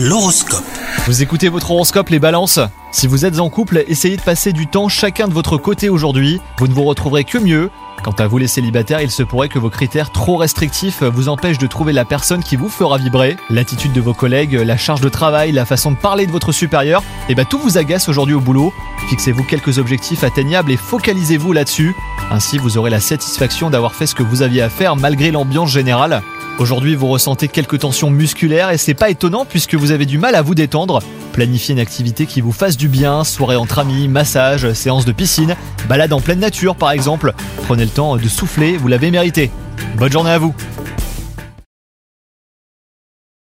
L'horoscope. Vous écoutez votre horoscope les balances Si vous êtes en couple, essayez de passer du temps chacun de votre côté aujourd'hui, vous ne vous retrouverez que mieux. Quant à vous les célibataires, il se pourrait que vos critères trop restrictifs vous empêchent de trouver la personne qui vous fera vibrer. L'attitude de vos collègues, la charge de travail, la façon de parler de votre supérieur, et bah tout vous agace aujourd'hui au boulot. Fixez-vous quelques objectifs atteignables et focalisez-vous là-dessus. Ainsi vous aurez la satisfaction d'avoir fait ce que vous aviez à faire malgré l'ambiance générale. Aujourd'hui, vous ressentez quelques tensions musculaires et c'est pas étonnant puisque vous avez du mal à vous détendre. Planifiez une activité qui vous fasse du bien, soirée entre amis, massage, séance de piscine, balade en pleine nature par exemple. Prenez le temps de souffler, vous l'avez mérité. Bonne journée à vous